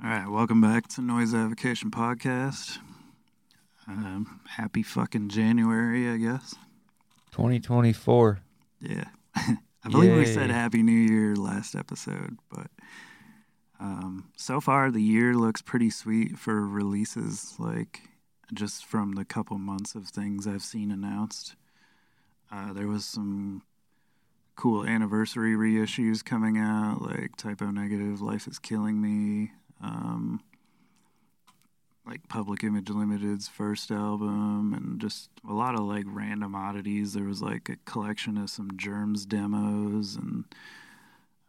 All right, welcome back to Noise Avocation Podcast. Um, happy fucking January, I guess. 2024. Yeah. I believe we said Happy New Year last episode, but um, so far the year looks pretty sweet for releases, like just from the couple months of things I've seen announced. Uh, there was some cool anniversary reissues coming out, like Type O Negative, Life is Killing Me, um, like Public Image Limited's first album, and just a lot of like random oddities. There was like a collection of some Germs demos, and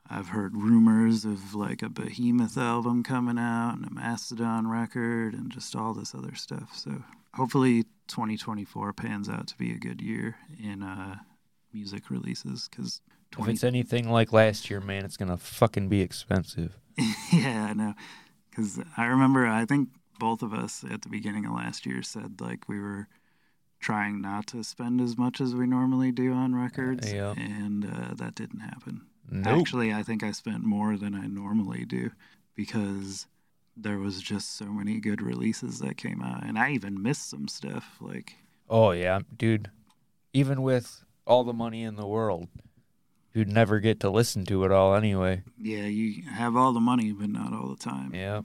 I've heard rumors of like a Behemoth album coming out and a Mastodon record, and just all this other stuff. So hopefully, 2024 pans out to be a good year in uh, music releases because If it's anything like last year, man, it's gonna fucking be expensive. yeah, I know. Because I remember, I think both of us at the beginning of last year said like we were trying not to spend as much as we normally do on records, yeah. and uh, that didn't happen. Nope. Actually, I think I spent more than I normally do because there was just so many good releases that came out, and I even missed some stuff. Like, Oh yeah, dude. Even with all the money in the world, you'd never get to listen to it all anyway. yeah, you have all the money, but not all the time. Yeah.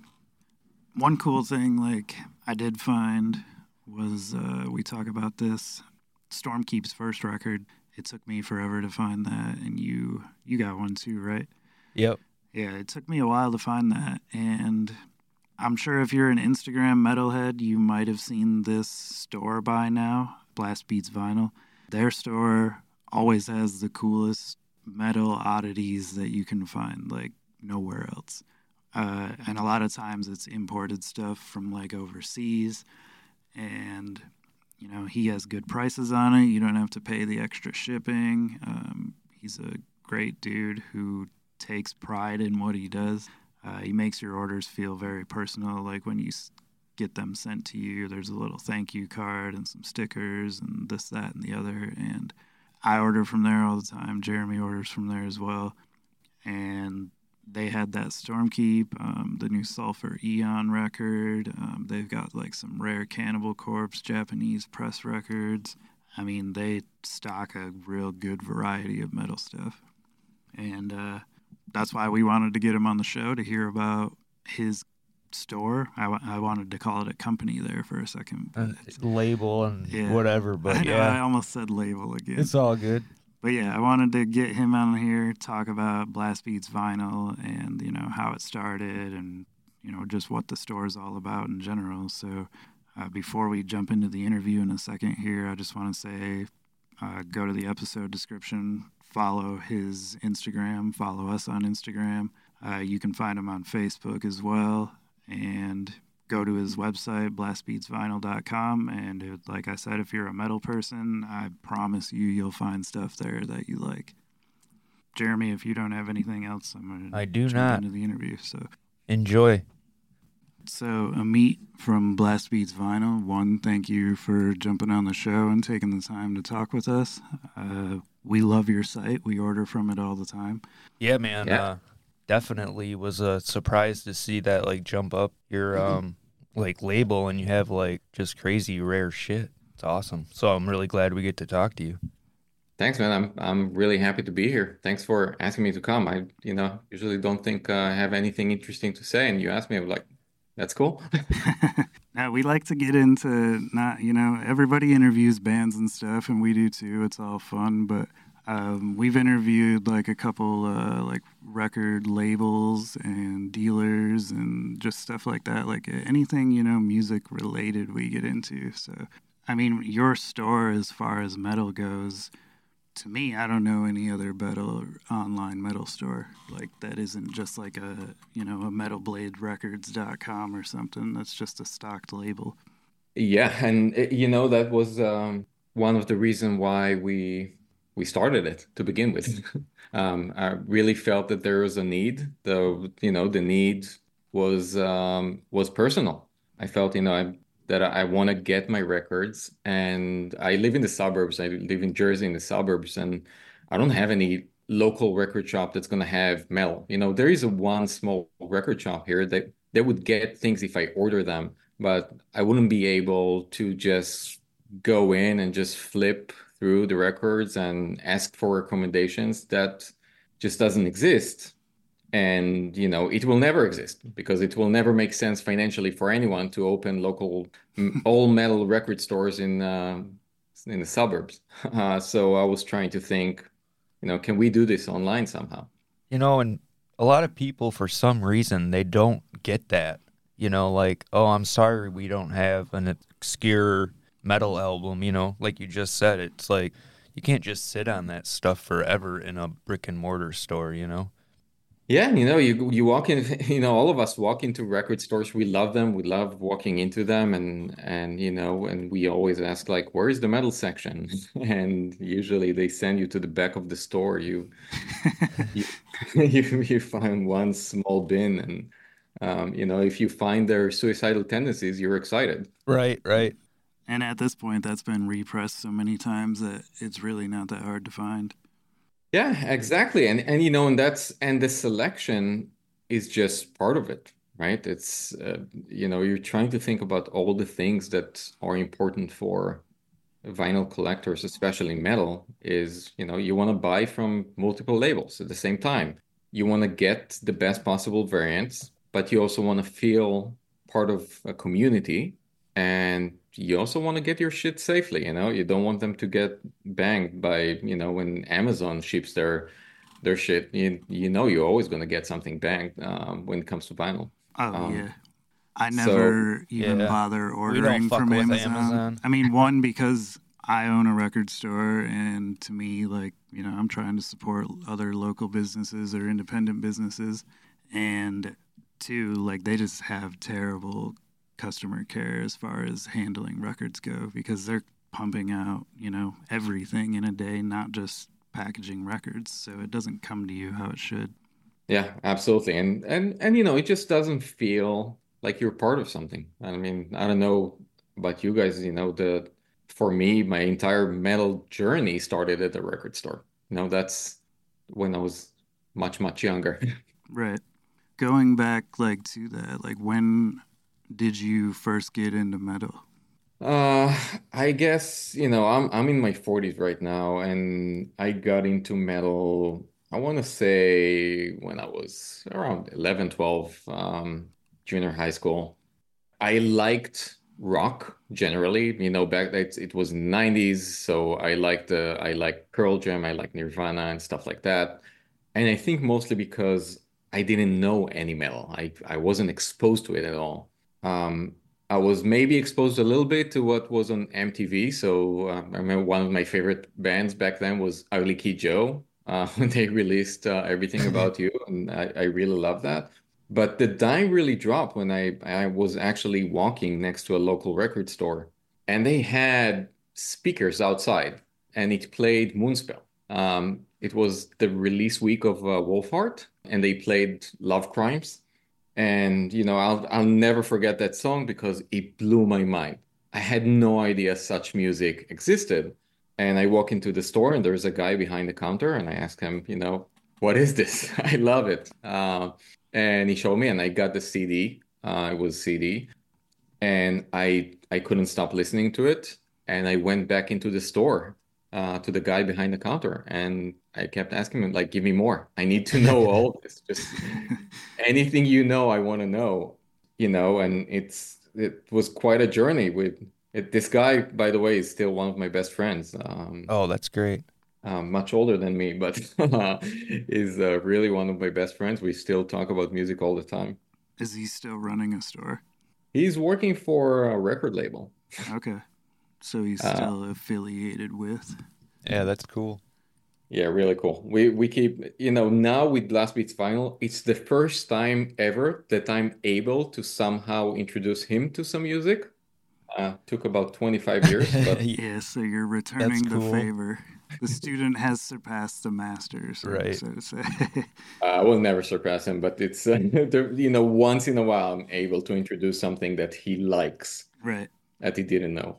one cool thing like i did find was uh, we talk about this stormkeep's first record it took me forever to find that and you you got one too right Yep. yeah it took me a while to find that and i'm sure if you're an instagram metalhead you might have seen this store by now blast beats vinyl their store always has the coolest metal oddities that you can find like nowhere else. Uh, and a lot of times it's imported stuff from like overseas and you know he has good prices on it. You don't have to pay the extra shipping. Um, he's a great dude who takes pride in what he does. Uh, he makes your orders feel very personal. Like when you get them sent to you there's a little thank you card and some stickers and this that and the other. And i order from there all the time jeremy orders from there as well and they had that Stormkeep, um, the new Sulphur Aeon record. Um, they've got like some rare Cannibal Corpse Japanese press records. I mean, they stock a real good variety of metal stuff. And uh, that's why we wanted to get him on the show to hear about his store. I, I wanted to call it a company there for a second. Uh, label and Yeah. whatever, but I, know, I almost said label again. it's all good. But yeah, I wanted to get him on here, talk about Blast Beats vinyl and, you know, how it started and, you know, just what the store is all about in general. So uh, before we jump into the interview in a second here, I just want to say uh, go to the episode description, follow his Instagram, follow us on Instagram. Uh, you can find him on Facebook as well. And go to his website, blastbeatsvinyl.com. And it, like I said, if you're a metal person, I promise you, you'll find stuff there that you like. Jeremy, if you don't have anything else, I'm going to I do jump not. into the interview. So, Enjoy. so Amit from Blast Beats Vinyl, one, thank you for jumping on the show and taking the time to talk with us. Uh, we love your site. We order from it all the time. Yeah, man. Yeah. Uh, definitely was a surprise to see that like jump up your Mhm. um like label and you have like just crazy rare shit. It's awesome. So I'm really glad we get to talk to you. Thanks, man. I'm I'm really happy to be here. Thanks for asking me to come. I, you know, usually don't think uh, I have anything interesting to say, and you asked me, I'm like, that's cool. now we like to get into not you know everybody interviews bands and stuff and we do too it's all fun but um, we've interviewed like a couple uh, like record labels and dealers and just stuff like that. Like anything you know music related we get into. So i mean your store as far as metal goes to me i don't know any other metal online metal store like that isn't just like a you know a metalbladerecords.com or something. That's just a stocked label. Yeah, and uh, you know that was um, one of the reason why we we started it to begin with. Um, I really felt that there was a need, The you know, the need was um, was personal. I felt, you know, I, that I want to get my records, and I live in the suburbs. I live in Jersey in the suburbs, and I don't have any local record shop that's going to have metal. You know, there is a one small record shop here that they would get things if I order them, but I wouldn't be able to just go in and just flip through the records and ask for recommendations. That just doesn't exist. And you know it will never exist because it will never make sense financially for anyone to open local all metal record stores in uh, in the suburbs. Uh, so I was trying to think, you know, can we do this online somehow? You know, and a lot of people, for some reason, they don't get that. You know, like, oh, I'm sorry we don't have an obscure metal album. You know, like you just said, it's like you can't just sit on that stuff forever in a brick and mortar store. You know. Yeah, you know, you you walk in, you know, all of us walk into record stores. We love them. We love walking into them, and and you know, and we always ask like, where is the metal section? And usually they send you to the back of the store. You you you, you find one small bin, and um, you know, if you find their suicidal tendencies, you're excited. Right, right. And at this point, that's been repressed so many times that it's really not that hard to find. Yeah, exactly. And and you know, and that's and the selection is just part of it, right? It's uh, you know, you're trying to think about all the things that are important for vinyl collectors, especially metal, is, you know, you want to buy from multiple labels at the same time. You want to get the best possible variants, but you also want to feel part of a community and you also want to get your shit safely you know you don't want them to get banged by you know when amazon ships their their shit you, you know you're always going to get something banged um, when it comes to vinyl Oh um, yeah. I never so even Yeah. bother ordering from Amazon. Amazon. I mean, one because I own a record store, and to me, like you know, I'm trying to support other local businesses or independent businesses, and two, like they just have terrible customer care as far as handling records go because they're pumping out you know everything in a day, not just packaging records, so it doesn't come to you how it should. yeah absolutely. And and and you know it just doesn't feel like you're part of something. I mean i don't know about you guys you know the for me my entire metal journey started at the record store. You know that's when i was much much younger. Right. Going back like to that, like when did you first get into metal? Uh, I guess, you know, I'm I'm in my 40s right now and I got into metal, I want to say when I was around 11, 12, um, junior high school. I liked rock generally, you know, back it, it was 90s, so I liked the I liked Pearl Jam, I liked Nirvana and stuff like that. And I think mostly because I didn't know any metal. I I wasn't exposed to it at all. Um, I was maybe exposed a little bit to what was on MTV. So uh, I remember one of my favorite bands back then was Ugly Kid Joe uh, when they released uh, Everything About You, and I, I really love that. But the dime really dropped when I I was actually walking next to a local record store, and they had speakers outside, and it played Moonspell. Um, it was the release week of uh, Wolfheart, and they played Love Crimes. And you know, I'll I'll never forget that song because it blew my mind. I had no idea such music existed. And I walk into the store and there's a guy behind the counter and I ask him, you know, what is this? I love it. Uh, and he showed me and I got the CD. Uh, it was CD. And I I couldn't stop listening to it. And I went back into the store uh, to the guy behind the counter and I kept asking him, like, give me more. I need to know all this. Just anything you know, I want to know, you know, and it's it was quite a journey with it. This guy, by the way, is still one of my best friends. Um, Oh, that's great. um, much older than me, but is uh, really one of my best friends. We still talk about music all the time. Is he still running a store? He's working for a record label. Okay. So he's Uh, still affiliated with. Yeah, that's cool. Yeah, really cool. We we keep, you know, now with Blast Beats Vinyl, it's the first time ever that I'm able to somehow introduce him to some music. Uh, took about 25 years, but Yeah, so you're returning the cool. favor. The student has surpassed the master, so, Right. so to say. I will never surpass him. But it's, uh, you know, once in a while, I'm able to introduce something that he likes right. that he didn't know.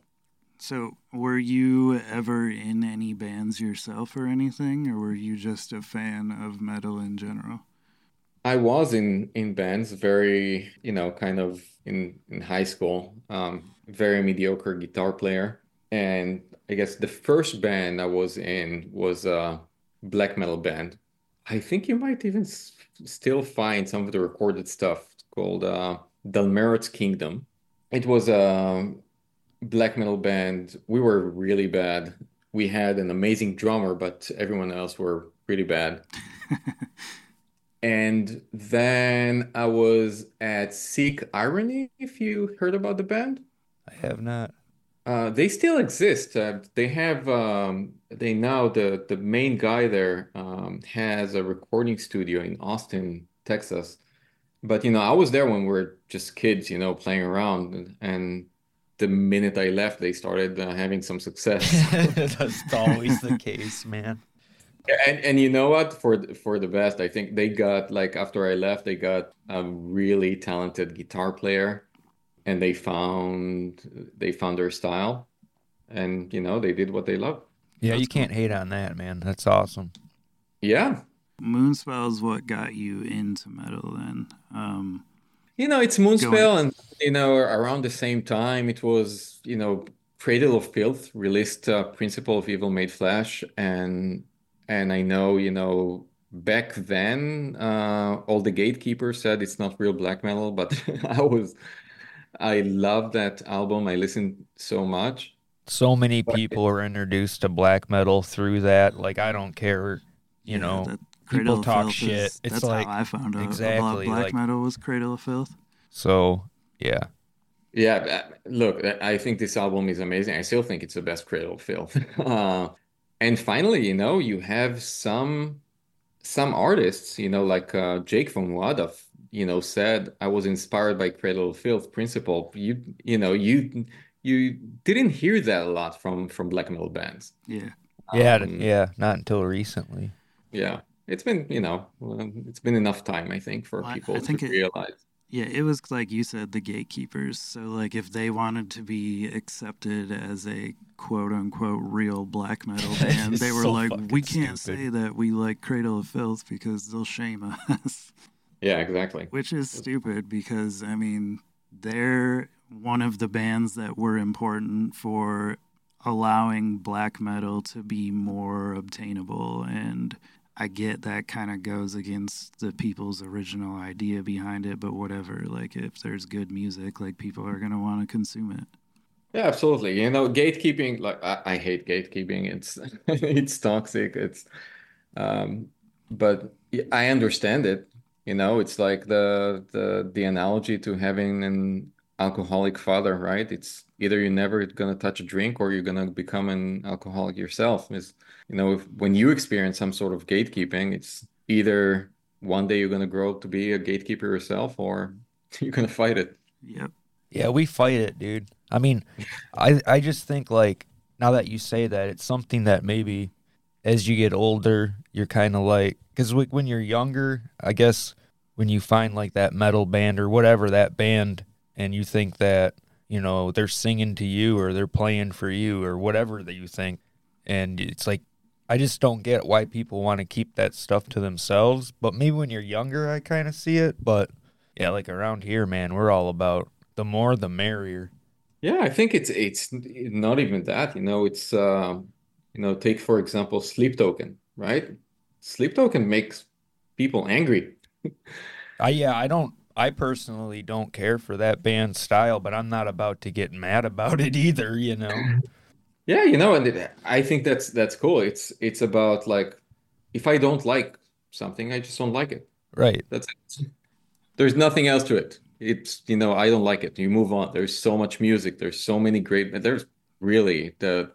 So, were you ever in any bands yourself or anything, or were you just a fan of metal in general? I was in in bands, very, you know, kind of in in high school, um, very mediocre guitar player. And I guess the first band I was in was a black metal band. I think you might even s still find some of the recorded stuff called uh, Dalmeret's Kingdom. It was a black metal band. We were really bad. We had an amazing drummer, but everyone else were really bad. And then I was at Seek Irony, if you heard about the band. I have not. Uh, they still exist. Uh, they have um, they now the the main guy there um, has a recording studio in Austin, Texas. But you know, I was there when we were just kids, you know, playing around, and, and the minute I left, they started uh, having some success. That's always the case, man. And and you know what? For for the best, I think they got like after I left, they got a really talented guitar player, and they found they found their style, and you know they did what they love. Yeah, That's you can't hate on that, man. That's awesome. Yeah, Moonspell's what got you into metal then. Um, you know it's going, Moonspell, and you know around the same time it was you know Cradle of Filth released uh, Principle of Evil Made Flesh, and and I know you know back then uh, all the gatekeepers said it's not real black metal, but I was I love that album. I listened so much. So many people are introduced to black metal through that. Like, I don't care, you yeah, know, that people Cradle of talk Filth shit. is It's that's like, how I found out a lot exactly, black like, metal was Cradle of Filth. so yeah. Yeah, uh, look, uh, I think this album is amazing. I still think it's the best Cradle of Filth. Uh, and finally, you know, you have some some artists, you know, like uh, Jake von Wadov, you know, said I was inspired by Cradle of Filth principle. You you know, you you didn't hear that a lot from from black metal bands. Yeah. Yeah, Um, yeah, not until recently. yeah, it's been, you know, uh, it's been enough time, I think, for Well, people I to think it, realize. yeah, it was like you said, the gatekeepers. So, like, if they wanted to be accepted as a quote unquote real black metal band, they were so like, we can't stupid. say that we like Cradle of Filth because they'll shame us. Yeah, exactly. Which is stupid because, I mean, they're one of the bands that were important for allowing black metal to be more obtainable. And I get that kind of goes against the people's original idea behind it, but whatever. Like, if there's good music, like, people are going to want to consume it. Yeah, absolutely. You know, gatekeeping, like I, I hate gatekeeping. It's it's toxic. It's um but I understand it. You know, it's like the the the analogy to having an alcoholic father, right? It's either you're never gonna touch a drink or you're gonna become an alcoholic yourself. Is you know, if, when you experience some sort of gatekeeping, it's either one day you're gonna grow up to be a gatekeeper yourself or you're gonna fight it. Yep. Yeah, we fight it, dude. I mean, I I just think like now that you say that, it's something that maybe as you get older, you're kind of like because when you're younger, I guess when you find like that metal band or whatever that band, and you think that you know they're singing to you or they're playing for you or whatever that you think, and it's like I just don't get why people want to keep that stuff to themselves. But maybe when you're younger, I kind of see it. But yeah, like around here, man, we're all about the more the merrier. Yeah, I think it's it's not even that, you know, it's um, you know, take for example Sleep Token, right? Sleep Token makes people angry. I yeah, I don't I personally don't care for that band style, but I'm not about to get mad about it either, you know. Yeah, you know, and it, I think that's that's cool. It's it's about like if I don't like something, I just don't like it. Right. That's it. There's nothing else to it. It's, you know, I don't like it. You move on. There's so much music. There's so many great, there's really the,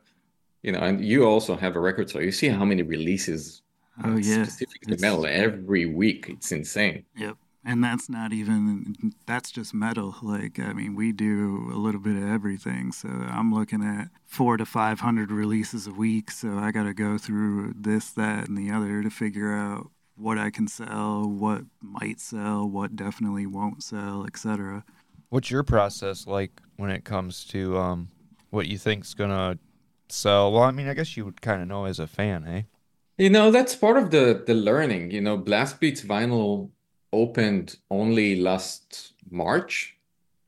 you know, and you also have a record, store. you see how many releases Oh, yeah. specific to It's, metal every week. It's insane. Yep. And that's not even, that's just metal. Like, I mean, we do a little bit of everything. So I'm looking at four to 500 releases a week. So I got to go through this, that, and the other to figure out what I can sell, what might sell, what definitely won't sell, etc. What's your process like when it comes to um what you think's gonna sell? Well, I mean, I guess you would kind of know as a fan, eh? You know, that's part of the the learning. You know, Blast Beats vinyl opened only last March,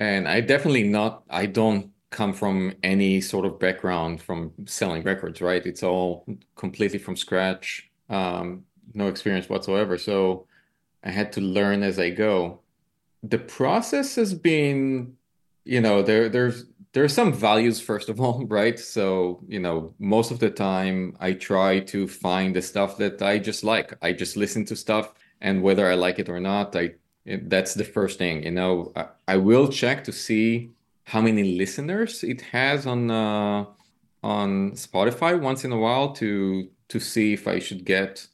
and I definitely not, I don't come from any sort of background from selling records, right? It's all completely from scratch, um, no experience whatsoever. So I had to learn as I go. The process has been, you know, there there's there are some values first of all, right? So, you know, most of the time I try to find the stuff that I just like. I just listen to stuff and whether I like it or not, I that's the first thing, you know. I, I will check to see how many listeners it has on uh, on Spotify once in a while to to see if I should get,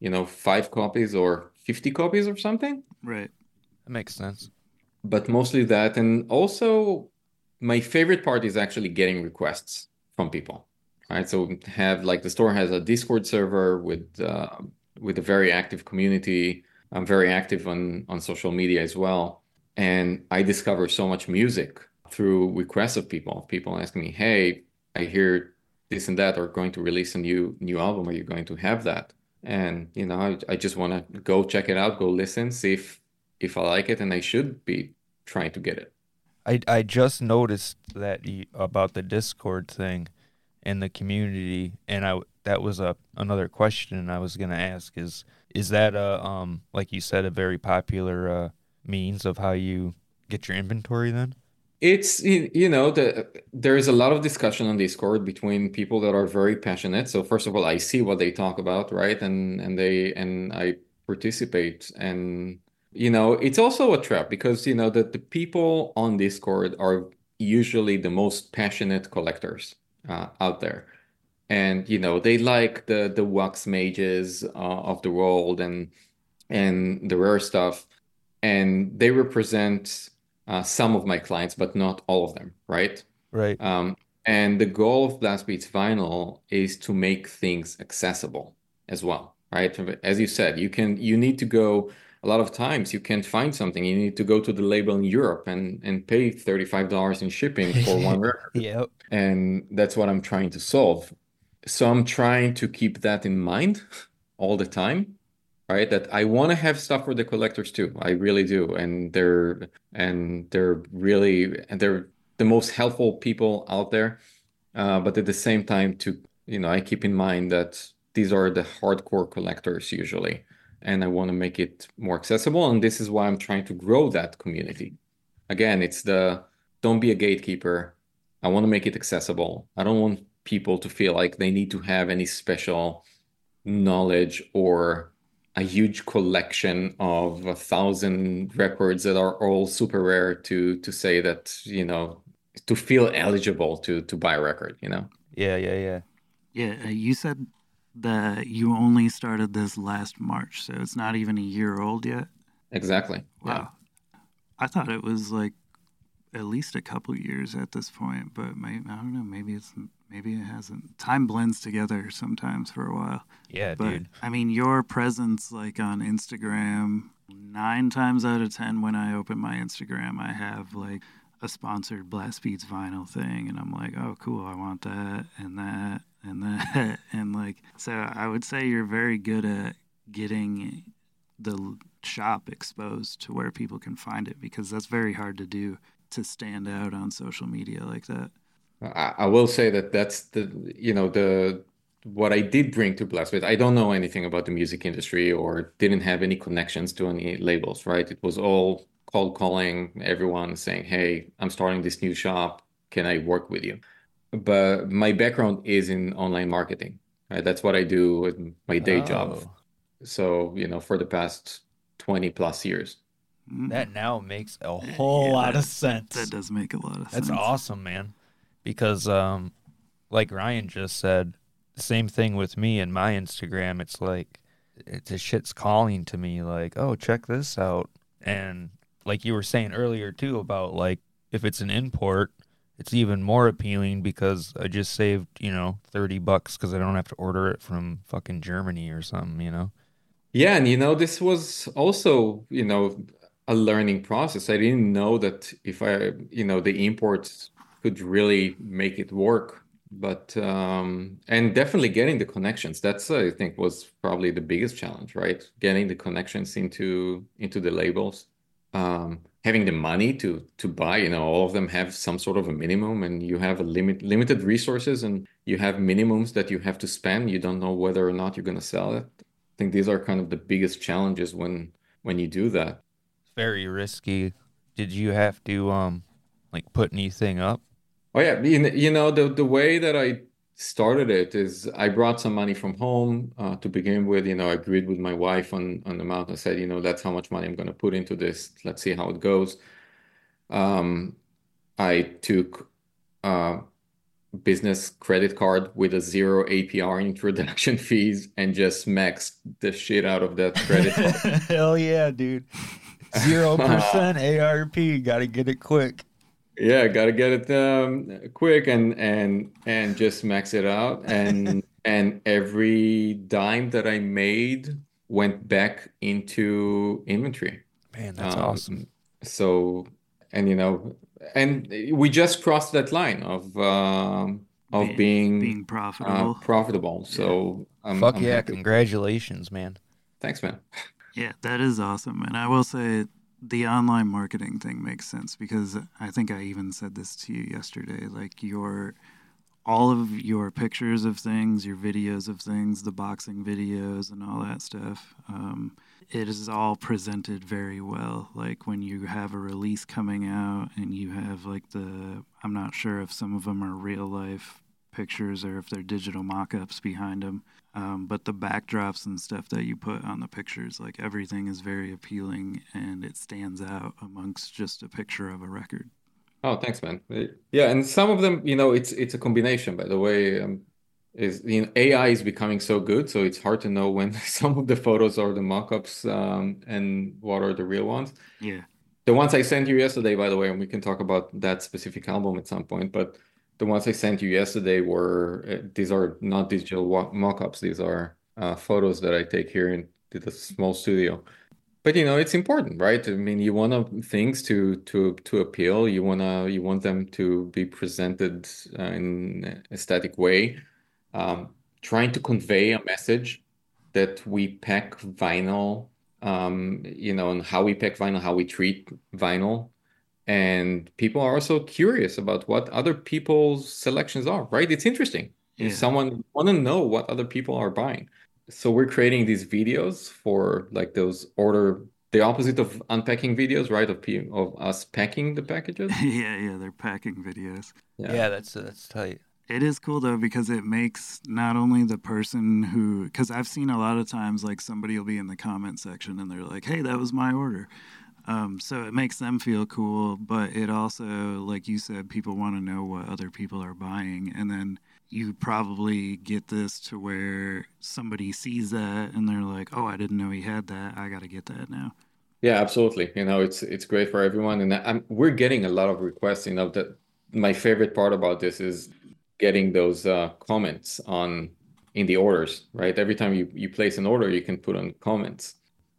you know, five copies or 50 copies or something. Right. That makes sense. But mostly that. And also, my favorite part is actually getting requests from people. Right. So have like the store has a Discord server with uh, with a very active community. I'm very active on on social media as well. And I discover so much music through requests of people, people asking me, "Hey, I hear this and that, or going to release a new new album. Are you going to have that?" And you know, I, I just want to go check it out, go listen, see if if I like it, and I should be trying to get it. I I just noticed that you, about the Discord thing in the community, and I that was a another question I was gonna ask is is that a um like you said a very popular uh, means of how you get your inventory then? It's you know the there is a lot of discussion on Discord between people that are very passionate. So first of all, I see what they talk about, right? And and they and I participate and you know it's also a trap because you know that the people on Discord are usually the most passionate collectors uh, out there and you know they like the the wax mages uh, of the world and and the rare stuff. And they represent uh, some of my clients but not all of them right? Right. Um, and the goal of blast beats vinyl is to make things accessible as well right? As you said you can you need to go a lot of times you can't find something. You need to go to the label in europe and and pay $35 in shipping for one record. Yep. And that's what i'm trying to solve so i'm trying to keep that in mind all the time right? That i want to have stuff for the collectors too. I really do. And they're and they're really and they're the most helpful people out there. Uh, but at the same time to you know i keep in mind that these are the hardcore collectors usually and i want to make it more accessible. And this is why i'm trying to grow that community. Again it's the don't be a gatekeeper. I want to make it accessible. I don't want people to feel like they need to have any special knowledge or a huge collection of a thousand records that are all super rare to to say that you know to feel eligible to to buy a record you know? Yeah yeah yeah. Yeah uh, you said that you only started this last march so it's not even a year old yet? Exactly. Wow. Yeah. i thought it was like at least a couple years at this point but maybe i don't know maybe it's maybe it hasn't. Time blends together sometimes for a while. Yeah, but, dude. I mean, your presence like on Instagram, nine times out of ten, when I open my Instagram, I have like a sponsored Blast Beats vinyl thing, and I'm like, oh, cool, I want that and that and that, and like, so I would say you're very good at getting the shop exposed to where people can find it because that's very hard to do to stand out on social media like that. I, I will say that that's the you know the what I did bring to Blast Beats. I don't know anything about the music industry or didn't have any connections to any labels, right? It was all cold calling everyone saying, "Hey, I'm starting this new shop. Can I work with you?" But my background is in online marketing. Right? That's what I do with my day oh. job. So you know, for the past twenty plus years. That mm. now makes a eh, whole yeah, lot that, of sense. That does make a lot of That's sense. That's awesome, man because um like Ryan just said, same thing with me and my Instagram. It's like it's a shit's calling to me like, "Oh, check this out." And like you were saying earlier too about like if it's an import, it's even more appealing because I just saved, you know, 30 bucks cuz I don't have to order it from fucking Germany or something, you know. Yeah, and you know this was also, you know, a learning process. I didn't know that if I, you know, the imports could really make it work but um, and definitely getting the connections. That's I think was probably the biggest challenge, right? Getting the connections into into the labels. Um, having the money to to buy you know all of them have some sort of a minimum and you have a limit limited resources and you have minimums that you have to spend you don't know whether or not you're going to sell it i think these are kind of the biggest challenges when when you do that very risky did you have to um like put anything up oh yeah you know the the way that i started it is I brought some money from home uh, to begin with. You know, I agreed with my wife on on the amount. I said, you know, that's how much money I'm going to put into this. Let's see how it goes. Um, I took a business credit card with a zero APR introduction fees and just maxed the shit out of that credit card. Hell yeah, dude. Zero percent ARP. Got to get it quick. Yeah, got to get it um, quick and and and just max it out. And and every dime that I made went back into inventory. Man, that's um, awesome. So, and you know, and we just crossed that line of um, of being being, being profitable. Uh, profitable. So, yeah. I'm, fuck I'm yeah! Happy. Congratulations, man. Thanks, man. Yeah, that is awesome. And I will say the online marketing thing makes sense because I think I even said this to you yesterday. Like your all of your pictures of things, your videos of things, the boxing videos, and all that stuff. Um, it is all presented very well. Like when you have a release coming out and you have like the, I'm not sure if some of them are real life pictures or if they're digital mock ups behind them. Um, but the backdrops and stuff that you put on the pictures, like everything is very appealing and it stands out amongst just a picture of a record. Oh, thanks, man. Yeah, and some of them, you know, it's it's a combination. By the way, um, is you know AI is becoming so good, so it's hard to know when some of the photos are the mock-ups um, and what are the real ones. Yeah. The ones I sent you yesterday, by the way, and we can talk about that specific album at some point, but the ones I sent you yesterday were uh, these are not digital mock-ups. These are uh, photos that I take here in the small studio. But you know, it's important, right? I mean, you want things to to to appeal. You wanna you want them to be presented uh, in an aesthetic way, um, trying to convey a message that we pack vinyl. Um, you know, and how we pack vinyl, how we treat vinyl and people are also curious about what other people's selections are right? It's interesting. Yeah. if someone want to know what other people are buying. So we're creating these videos for like those order the opposite of unpacking videos right? Of of us packing the packages. Yeah yeah they're packing videos. Yeah, yeah that's that's tight. It is cool though because it makes not only the person who because i've seen a lot of times like somebody will be in the comment section and they're like hey that was my order um, so it makes them feel cool, but it also, like you said, people want to know what other people are buying. And then you probably get this to where somebody sees that and they're like, oh, I didn't know he had that. I got to get that now. Yeah, absolutely. You know, it's it's great for everyone, and I'm, we're getting a lot of requests. You know, that my favorite part about this is getting those uh, comments on in the orders. Right, every time you you place an order, you can put on comments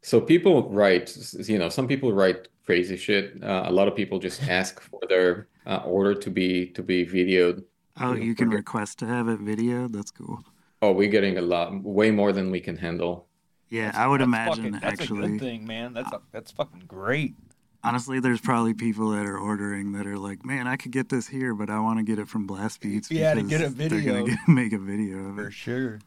so people write, you know, some people write crazy shit. Uh, a lot of people just ask for their uh, order to be to be videoed. Oh, you can request to have it videoed. That's cool. Oh, we're getting a lot, way more than we can handle. Yeah, that's, I would imagine. Fucking, that's actually, a good thing, man. That's a, that's fucking great. Honestly, there's probably people that are ordering that are like, "Man, I could get this here, but I want to get it from Blast Beats." Yeah, to get a video, get, make a video of it for sure.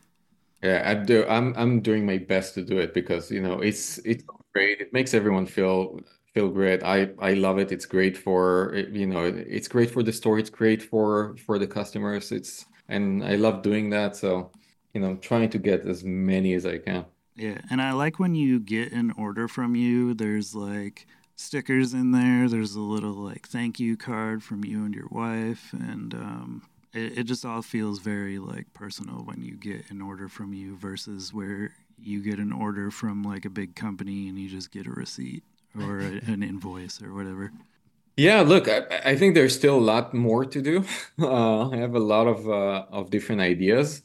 Yeah, I do. I'm I'm doing my best to do it because you know it's it's great. It makes everyone feel feel great. I I love it. It's great for you know it's great for the store. It's great for for the customers. It's and I love doing that. So you know, trying to get as many as I can. Yeah, and I like when you get an order from you. There's like stickers in there. There's a little like thank you card from you and your wife, and um, it, it just all feels very like personal when you get an order from you versus where you get an order from like a big company and you just get a receipt or a, an invoice or whatever. Yeah, look, I, I, think there's still a lot more to do. Uh, I have a lot of uh, of different ideas,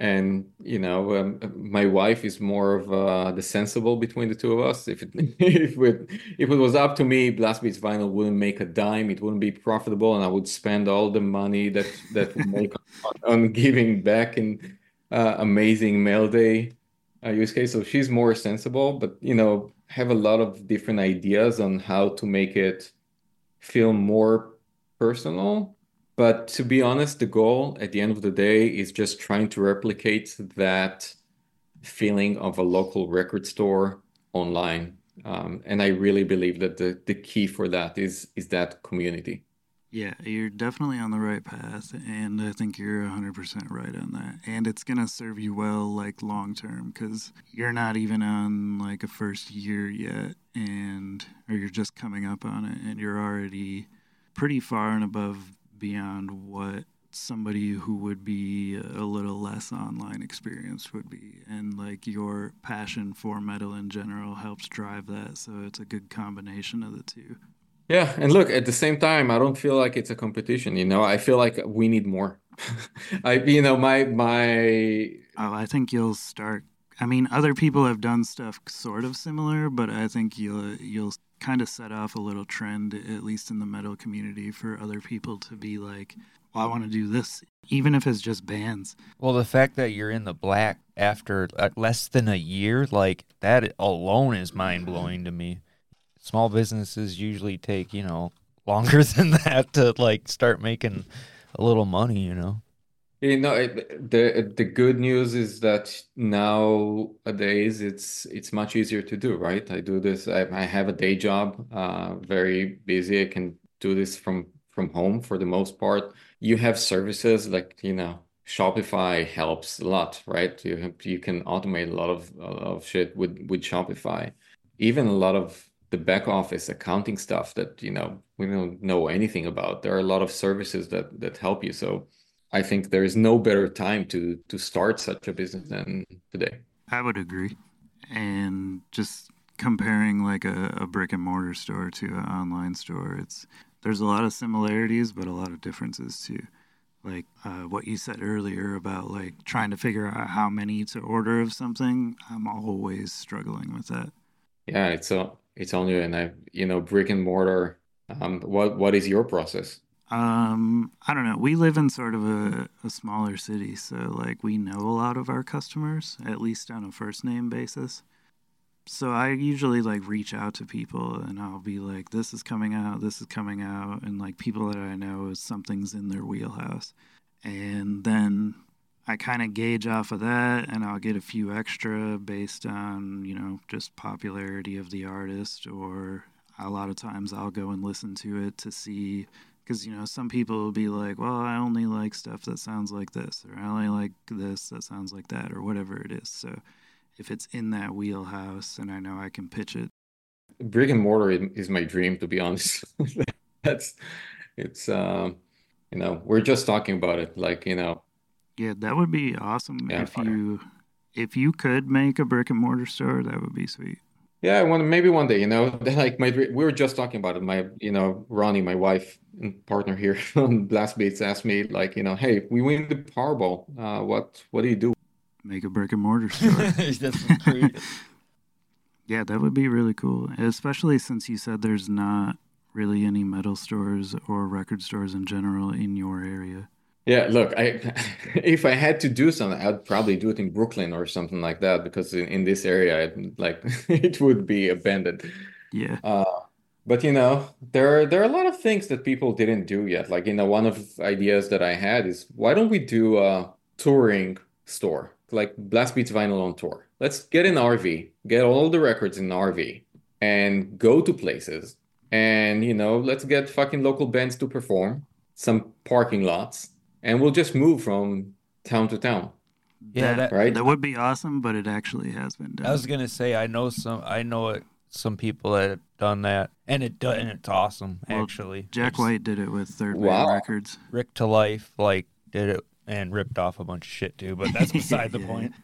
and you know um, my wife is more of uh, the sensible between the two of us. If it if it if it was up to me blast beats vinyl wouldn't make a dime. It wouldn't be profitable and i would spend all the money that that would make on, on, giving back in uh, amazing mail day uh, use case. So she's more sensible but you know have a lot of different ideas on how to make it feel more personal but to be honest, the goal at the end of the day is just trying to replicate that feeling of a local record store online. Um, and I really believe that the, the key for that is is that community. Yeah, you're definitely on the right path, and I think you're 100% right on that. And it's going to serve you well, like long term, because you're not even on like a first year yet, and or you're just coming up on it, and you're already pretty far and above beyond what somebody who would be a little less online experience would be. And like your passion for metal in general helps drive that. So it's a good combination of the two. Yeah and look at the same time i don't feel like it's a competition you know? I feel like we need more. I you know my my oh i think you'll start i mean other people have done stuff sort of similar but i think you'll you'll kind of set off a little trend, at least in the metal community, for other people to be like, well, I want to do this, even if it's just bands. Well, the fact that you're in the black after uh, less than a year, like that alone is mind blowing to me. Small businesses usually take, you know, longer than that to like start making a little money, you know. You know, the the good news is that nowadays it's it's much easier to do, right? I do this. I, I have a day job, uh, very busy. I can do this from from home for the most part. You have services like you know Shopify helps a lot, right? You have, you can automate a lot of a lot of shit with with Shopify. Even a lot of the back office accounting stuff that you know we don't know anything about. There are a lot of services that that help you. So I think there is no better time to to start such a business than today. I would agree. And just comparing like a, a brick and mortar store to an online store, it's there's a lot of similarities, but a lot of differences too. Like uh, what you said earlier about like trying to figure out how many to order of something, I'm always struggling with that. Yeah, it's a it's on you, and I you know brick and mortar. Um, what what is your process? Um, I don't know. We live in sort of a, a smaller city, so like we know a lot of our customers, at least on a first name basis. So I usually like reach out to people and I'll be like, this is coming out, this is coming out, and like people that I know something's in their wheelhouse. And then I kind of gauge off of that and I'll get a few extra based on, you know, just popularity of the artist or a lot of times I'll go and listen to it to see because you know some people will be like well i only like stuff that sounds like this or i only like this that sounds like that or whatever it is. So if it's in that wheelhouse and i know i can pitch it. Brick and mortar is my dream to be honest. That's it's um you know we're just talking about it like you know. Yeah that would be awesome yeah, if you if you could make a brick and mortar store that would be sweet yeah, I want maybe one day, you know, like my we were just talking about it. My, you know, Roni, my wife and partner here on Blast Beats, asked me like, you know, hey, we win the Powerball. Uh, what what do you do? Make a brick and mortar store. yeah, that would be really cool, especially since you said there's not really any metal stores or record stores in general in your area. Yeah, look, I if I had to do something, I'd probably do it in Brooklyn or something like that because in, in this area, it, like it would be abandoned. Yeah. Uh, but you know, there are there are a lot of things that people didn't do yet. Like you know, one of ideas that I had is why don't we do a touring store like Blast Beats Vinyl on tour? Let's get an RV, get all the records in RV, and go to places. And you know, let's get fucking local bands to perform, some parking lots, and we'll just move from town to town. Yeah, that, right. That would be awesome, but it actually has been done. I was gonna say I know some. I know it, some people that have done that, and it and it's awesome. Well, actually, Jack White did it with Third wow. Man Records. Rick to Life like did it and ripped off a bunch of shit too, but that's beside the point.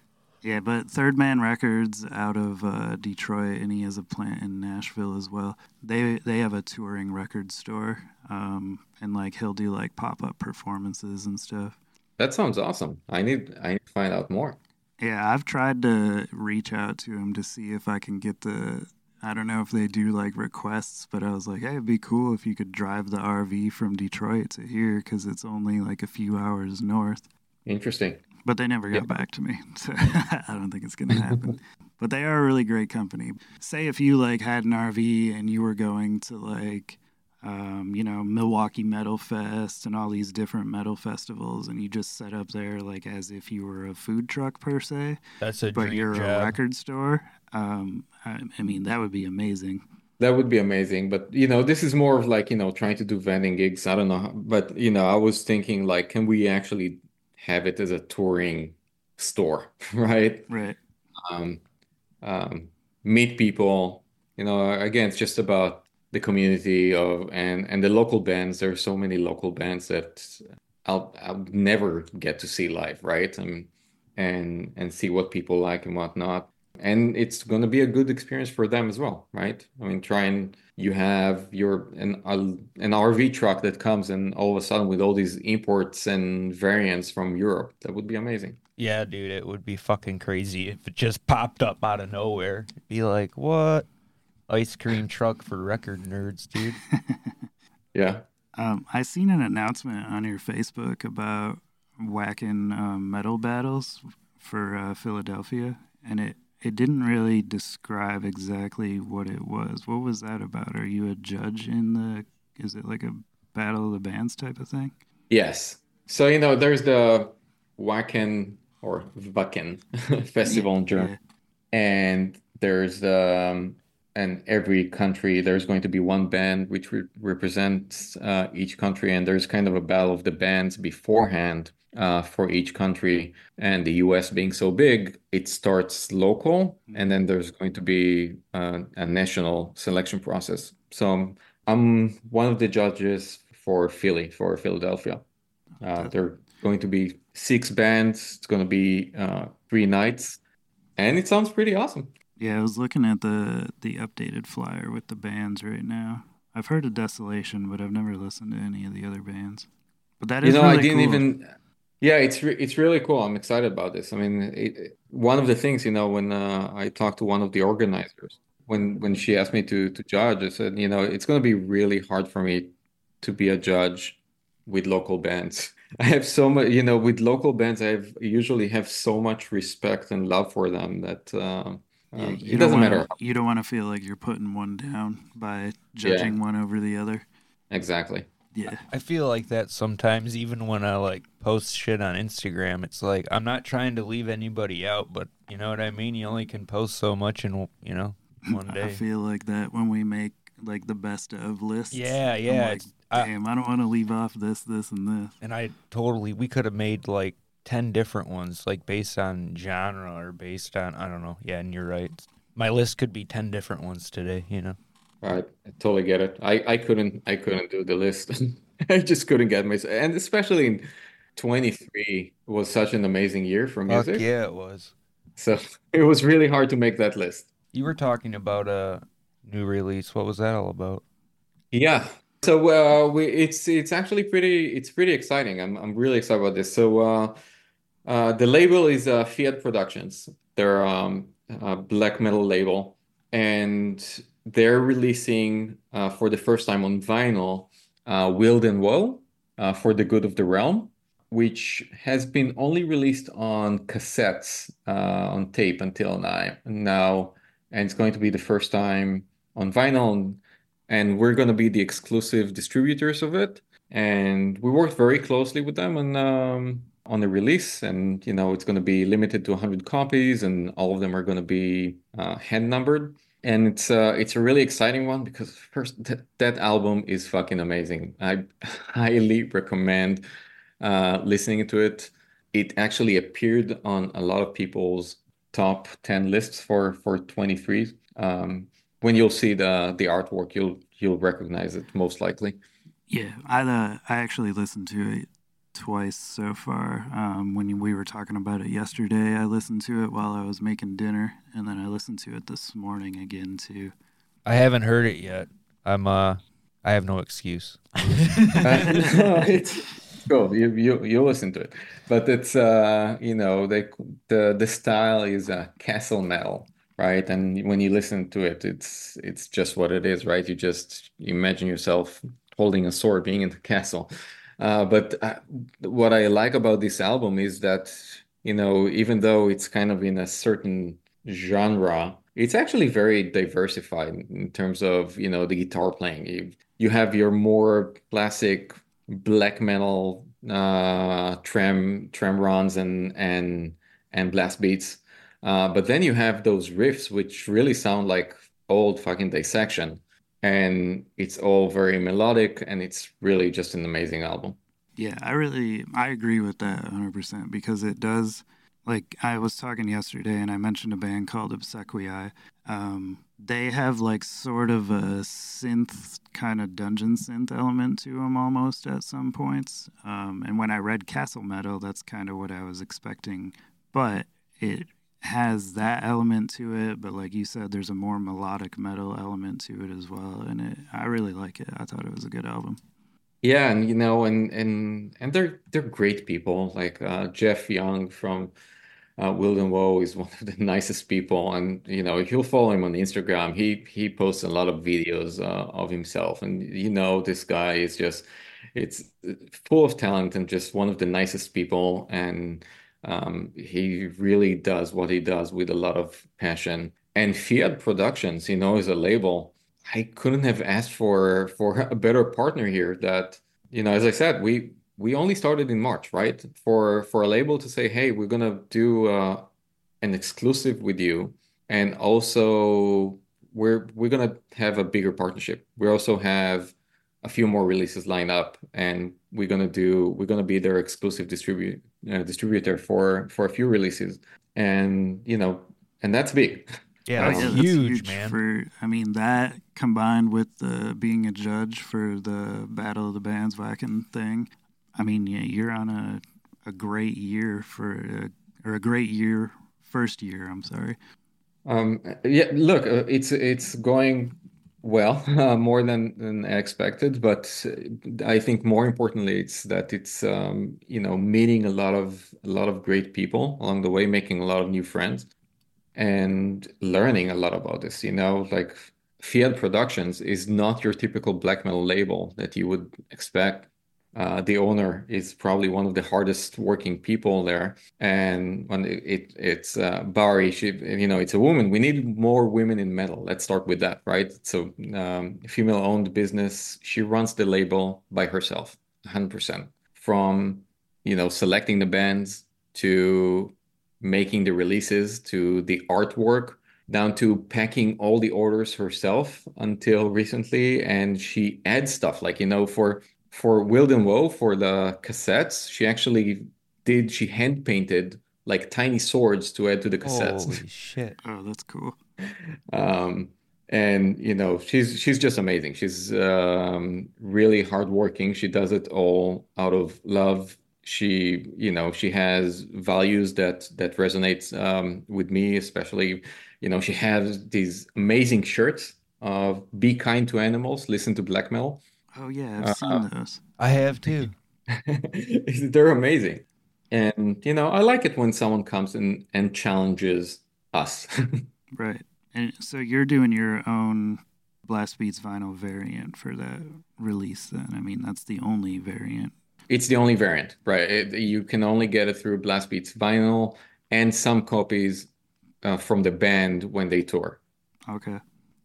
Yeah, but Third Man Records out of uh, Detroit, and he has a plant in Nashville as well. They they have a touring record store, um, and like he'll do like pop up performances and stuff. That sounds awesome. I need I need to find out more. Yeah, I've tried to reach out to him to see if I can get the. I don't know if they do like requests, but I was like, hey, it'd be cool if you could drive the RV from Detroit to here because it's only like a few hours north. Interesting. But they never got Yeah. back to me, so I don't think it's gonna happen. but they are a really great company. Say if you like had an RV and you were going to like, um, you know, Milwaukee Metal Fest and all these different metal festivals, and you just set up there like as if you were a food truck per se That's a but dream you're a record store. Um, I, I mean, that would be amazing. That would be amazing. But you know, this is more of like, you know, trying to do vending gigs. I don't know. how- But you know, I was thinking like, can we actually have it as a touring store, right? Right. Um, um, meet people. You know, again, it's just about the community of and and the local bands. There are so many local bands that I'll I'll never get to see live, right? Um, and and see what people like and whatnot. And it's going to be a good experience for them as well, right? I mean, try and you have your an an RV truck that comes and all of a sudden with all these imports and variants from Europe, that would be amazing. Yeah, dude, it would be fucking crazy if it just popped up out of nowhere. Be like, what? Ice cream truck for record nerds, dude. Yeah. Um, I seen an announcement on your Facebook about Wacken um, metal battles for uh, Philadelphia, and it it didn't really describe exactly what it was. What was that about? Are you a judge in the? Is it like a battle of the bands type of thing? Yes. So, you know, there's the Wacken or Wacken festival in Germany, and there's um, and every country there's going to be one band which re represents uh, each country, and there's kind of a battle of the bands beforehand uh, for each country. And the US being so big, it starts local, and then there's going to be uh, a national selection process. So I'm one of the judges for Philly, for Philadelphia. Uh, there are going to be six bands. It's going to be uh, three nights, and it sounds pretty awesome. Yeah, I was looking at the the updated flyer with the bands right now. I've heard of Desolation, but I've never listened to any of the other bands. But that You is know, I didn't cool. even. Yeah, it's re it's really cool. I'm excited about this. I mean, it, one of the things, you know, when uh, I talked to one of the organizers, when when she asked me to to judge, I said, you know, it's going to be really hard for me to be a judge with local bands. I have so much, you know, with local bands, I have usually have so much respect and love for them that uh, Yeah, um, it doesn't wanna, matter. You don't want to feel like you're putting one down by judging one over the other. Exactly. Yeah, I feel like that sometimes, even when I like post shit on Instagram. It's like I'm not trying to leave anybody out, but you know what I mean. You only can post so much in you know one day. I feel like that when we make like the best of lists. Yeah, yeah. like, it's, I, Damn, I don't want to leave off this, this, and this. and I totally we could have made like ten different ones, like based on genre or based on I don't know. Yeah, and you're right. My list could be ten different ones today. You know. Right, I totally get it. I I couldn't I couldn't do the list. I just couldn't get myself, and especially in 23 was such an amazing year for Fuck music. yeah, it was. So it was really hard to make that list. You were talking about a new release. What was that all about? Yeah. So uh, we it's it's actually pretty it's pretty exciting. I'm I'm really excited about this. So uh, uh, the label is uh, Fiat Productions. They're um, a black metal label, and they're releasing uh, for the first time on vinyl uh, Wild and Woe uh, for the Good of the Realm, which has been only released on cassettes uh, on tape until now. Now, and it's going to be the first time on vinyl and we're going to be the exclusive distributors of it. And we worked very closely with them on um, on the release, and you know it's going to be limited to 100 copies, and all of them are going to be uh, hand numbered. And it's uh, it's a really exciting one because first th that album is fucking amazing. I highly recommend uh, listening to it. It actually appeared on a lot of people's top 10 lists for for 23. Um, when you'll see the the artwork, you'll you'll recognize it most likely. Yeah, I uh, I actually listened to it twice so far. Um, when we were talking about it yesterday, I listened to it while I was making dinner, and then I listened to it this morning again too. I haven't heard it yet. I'm uh I have no excuse. No, it's cool. You you you listen to it, but it's uh you know the the the style is a uh, castle metal, right? And when you listen to it, it's it's just what it is, right? You just imagine yourself holding a sword, being in the castle. Uh, but uh, what I like about this album is that you know even though it's kind of in a certain genre, it's actually very diversified in terms of you know the guitar playing. You, you have your more classic black metal uh, trem trem runs and and and blast beats, uh, but then you have those riffs which really sound like old fucking dissection, and it's all very melodic and it's really just an amazing album. Yeah, I really I agree with that 100% because it does like I was talking yesterday and I mentioned a band called Obsequiae. Um, they have like sort of a synth kind of dungeon synth element to them almost at some points. Um, and when I read Castle Metal, that's kind of what I was expecting. But it has that element to it, but like you said, there's a more melodic metal element to it as well. And it, I really like it. I thought it was a good album. Yeah, and you know, and and and they're they're great people. Like uh, Jeff Young from uh, and Woe is one of the nicest people, and you know if you'll follow him on Instagram, he he posts a lot of videos uh, of himself, and you know this guy is just it's uh, full of talent and just one of the nicest people, and um, he really does what he does with a lot of passion. And Fiat Productions, you know, is a label. I couldn't have asked for for a better partner here. That you know, as I said, we we only started in March, right? For for a label to say, hey, we're gonna do uh, an exclusive with you, and also we're we're gonna have a bigger partnership. We also have a few more releases lined up, and we're gonna do we're gonna be their exclusive distribute uh, distributor for for a few releases, and you know, and that's big. Yeah, that's, huge, huge, man. For I mean that combined with uh, being a judge for the Battle of the Bands Wacken thing, I mean, yeah, you're on a a great year for a, or a great year first year. I'm sorry. Um, yeah, look, uh, it's it's going well, uh, more than than I expected. But I think more importantly, it's that it's um, you know meeting a lot of a lot of great people along the way, making a lot of new friends, and learning a lot about this. You know, like Fiat Productions is not your typical black metal label that you would expect uh, the owner is probably one of the hardest working people there. And when it, it it's uh, Bari, she, you know, it's a woman. We need more women in metal. Let's start with that, right? So, um, female owned business. She runs the label by herself, 100%. From, you know, selecting the bands to making the releases to the artwork down to packing all the orders herself until recently and she adds stuff like you know for for Wild and Woe for the cassettes, she actually did she hand painted like tiny swords to add to the cassettes. Holy shit! Oh, that's cool. um, and you know she's she's just amazing. She's um, really hardworking. She does it all out of love. She you know she has values that that resonates um, with me, especially you know she has these amazing shirts of "Be kind to animals, listen to blackmail. metal." Oh yeah, I've seen uh, those. I have too. They're amazing. And you know, I like it when someone comes in and challenges us. right. And so you're doing your own Blast Beats vinyl variant for that release then. I mean, that's the only variant. It's the only variant, right? It, you can only get it through Blast Beats vinyl and some copies uh, from the band when they tour. Okay.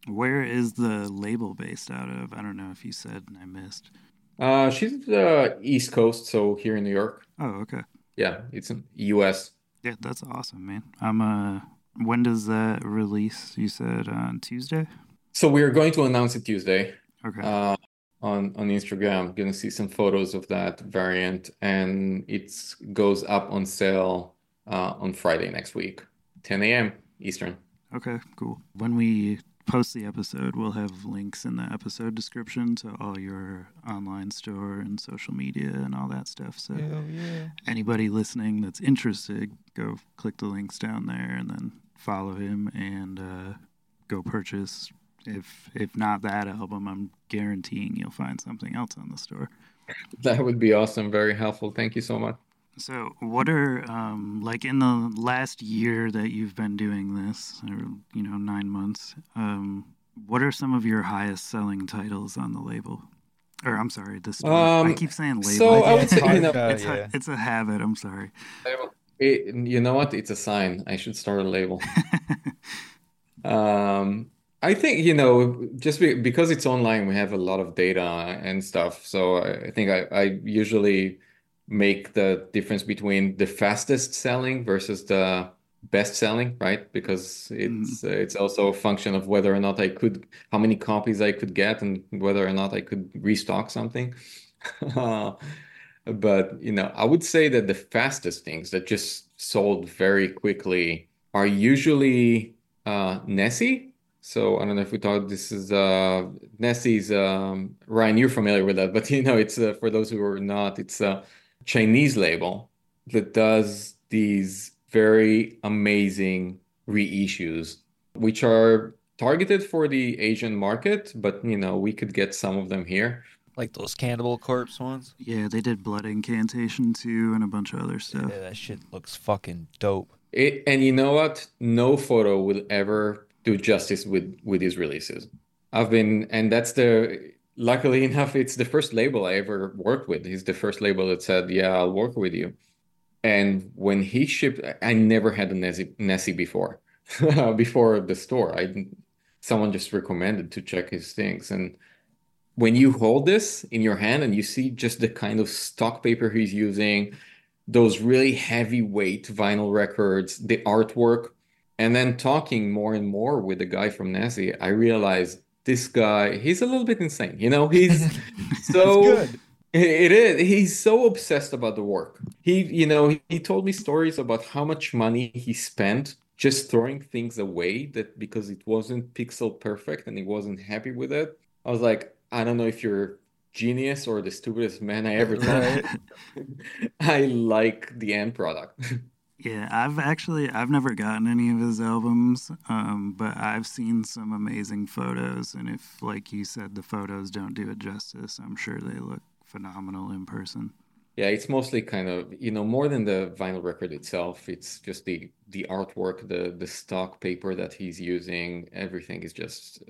Where is the label based out of? I don't know if you said and I missed. Uh, she's the East Coast, so here in New York. Oh, okay. Yeah, it's in U.S. Yeah, that's awesome, man. I'm uh, when does that release? You said on Tuesday. So we are going to announce it Tuesday. Okay. Uh, on on Instagram, gonna see some photos of that variant, and it goes up on sale uh, on Friday next week, 10 a.m. Eastern. Okay, cool. When we post the episode, we'll have links in the episode description to all your online store and social media and all that stuff. So yeah. anybody listening that's interested, go click the links down there and then follow him and uh, go purchase if if not that album, I'm guaranteeing you'll find something else on the store. That would be awesome. Very helpful. Thank you so much. So, what are um, like in the last year that you've been doing this, or you know, nine months? Um, what are some of your highest selling titles on the label? Or I'm sorry, the store. I Um, keep saying label. so I would say, you know, it's, yeah. a, it's a habit. I'm sorry. It, you know what? It's a sign. I should start a label. Um, I think, you know, just be, because it's online, we have a lot of data and stuff. So I, I think I, I usually make the difference between the fastest selling versus the best selling, right? Because it's it's also a function of whether or not I could, how many copies I could get, and whether or not I could restock something. Uh, But, you know, I would say that the fastest things that just sold very quickly are usually uh, Nessie. So I don't know if we thought this is uh, Nessie's. Um, Ryan, you're familiar with that, but you know, it's uh, for those who are not, it's a Chinese label that does these very amazing reissues, which are targeted for the Asian market, but you know, we could get some of them here. Like those Cannibal Corpse ones. Yeah, they did Blood Incantation too, and a bunch of other stuff. Yeah, that shit looks fucking dope. It, and you know what? No photo will ever do justice with with these releases. I've been, and that's the luckily enough, it's the first label I ever worked with. He's the first label that said, "Yeah, I'll work with you." And when he shipped, I never had a Nessie, Nessie before, before the store. I someone just recommended to check his things, and when you hold this in your hand and you see just the kind of stock paper he's using, those really heavyweight vinyl records, the artwork, and then talking more and more with the guy from Nessie, I realized this guy, he's a little bit insane. You know, he's so it is. He's so obsessed about the work. He, you know, he, he told me stories about how much money he spent just throwing things away that because it wasn't pixel perfect and he wasn't happy with it. I was like, I don't know if you're genius or the stupidest man I ever Right. met. I like the end product. Yeah, I've actually I've never gotten any of his albums, um, but I've seen some amazing photos, and if, like you said, the photos don't do it justice, I'm sure they look phenomenal in person. Yeah, it's mostly kind of, you know, more than the vinyl record itself, it's just the the artwork, the the stock paper that he's using, everything is just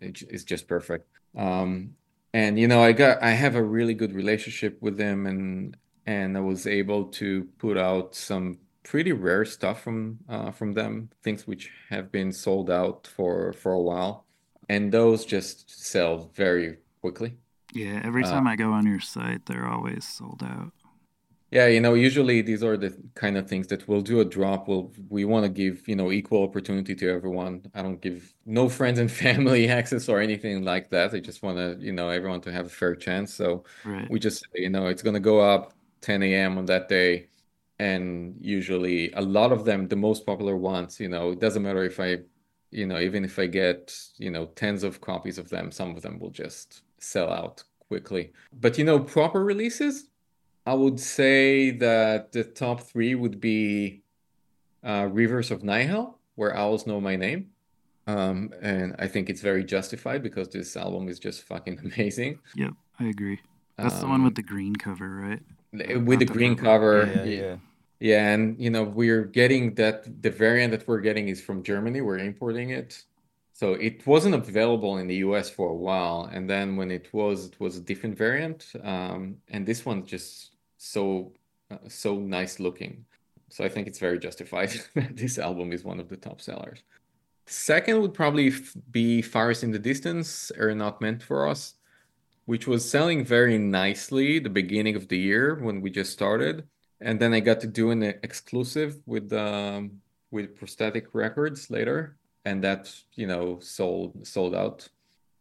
it- it's just perfect. Um, and you know, I got I have a really good relationship with him, and and I was able to put out some pretty rare stuff from uh, from them, things which have been sold out for for a while, and those just sell very quickly. Yeah, every Uh, time I go on your site, they're always sold out. Yeah, you know, usually these are the kind of things that we'll do a drop. We'll we want to give, you know, equal opportunity to everyone. I don't give no friends and family access or anything like that. I just want to, you know, everyone to have a fair chance. So Right. we just, you know, it's gonna go up 10 a.m. on that day. And usually a lot of them, the most popular ones, you know, it doesn't matter if I, you know, even if I get, you know, tens of copies of them, some of them will just sell out quickly. But you know, proper releases. I would say that the top three would be uh, Rivers of Nihil, where owls know my name. Um, and I think it's very justified because this album is just fucking amazing. Yep, I agree. That's the one Um, with the green cover, right? With the green cover. Yeah, yeah. Yeah, and you know, we're getting that the variant that we're getting is from Germany. We're importing it. So it wasn't available in the US for a while, and then when it was, it was a different variant. Um, and this one's just so uh, so nice looking. So I think it's very justified that this album is one of the top sellers. Second would probably f- be Fires in the Distance, Are Not Meant for Us, which was selling very nicely the beginning of the year when we just started. And then I got to do an exclusive with um, with Prosthetic Records later, and that, you know, sold sold out.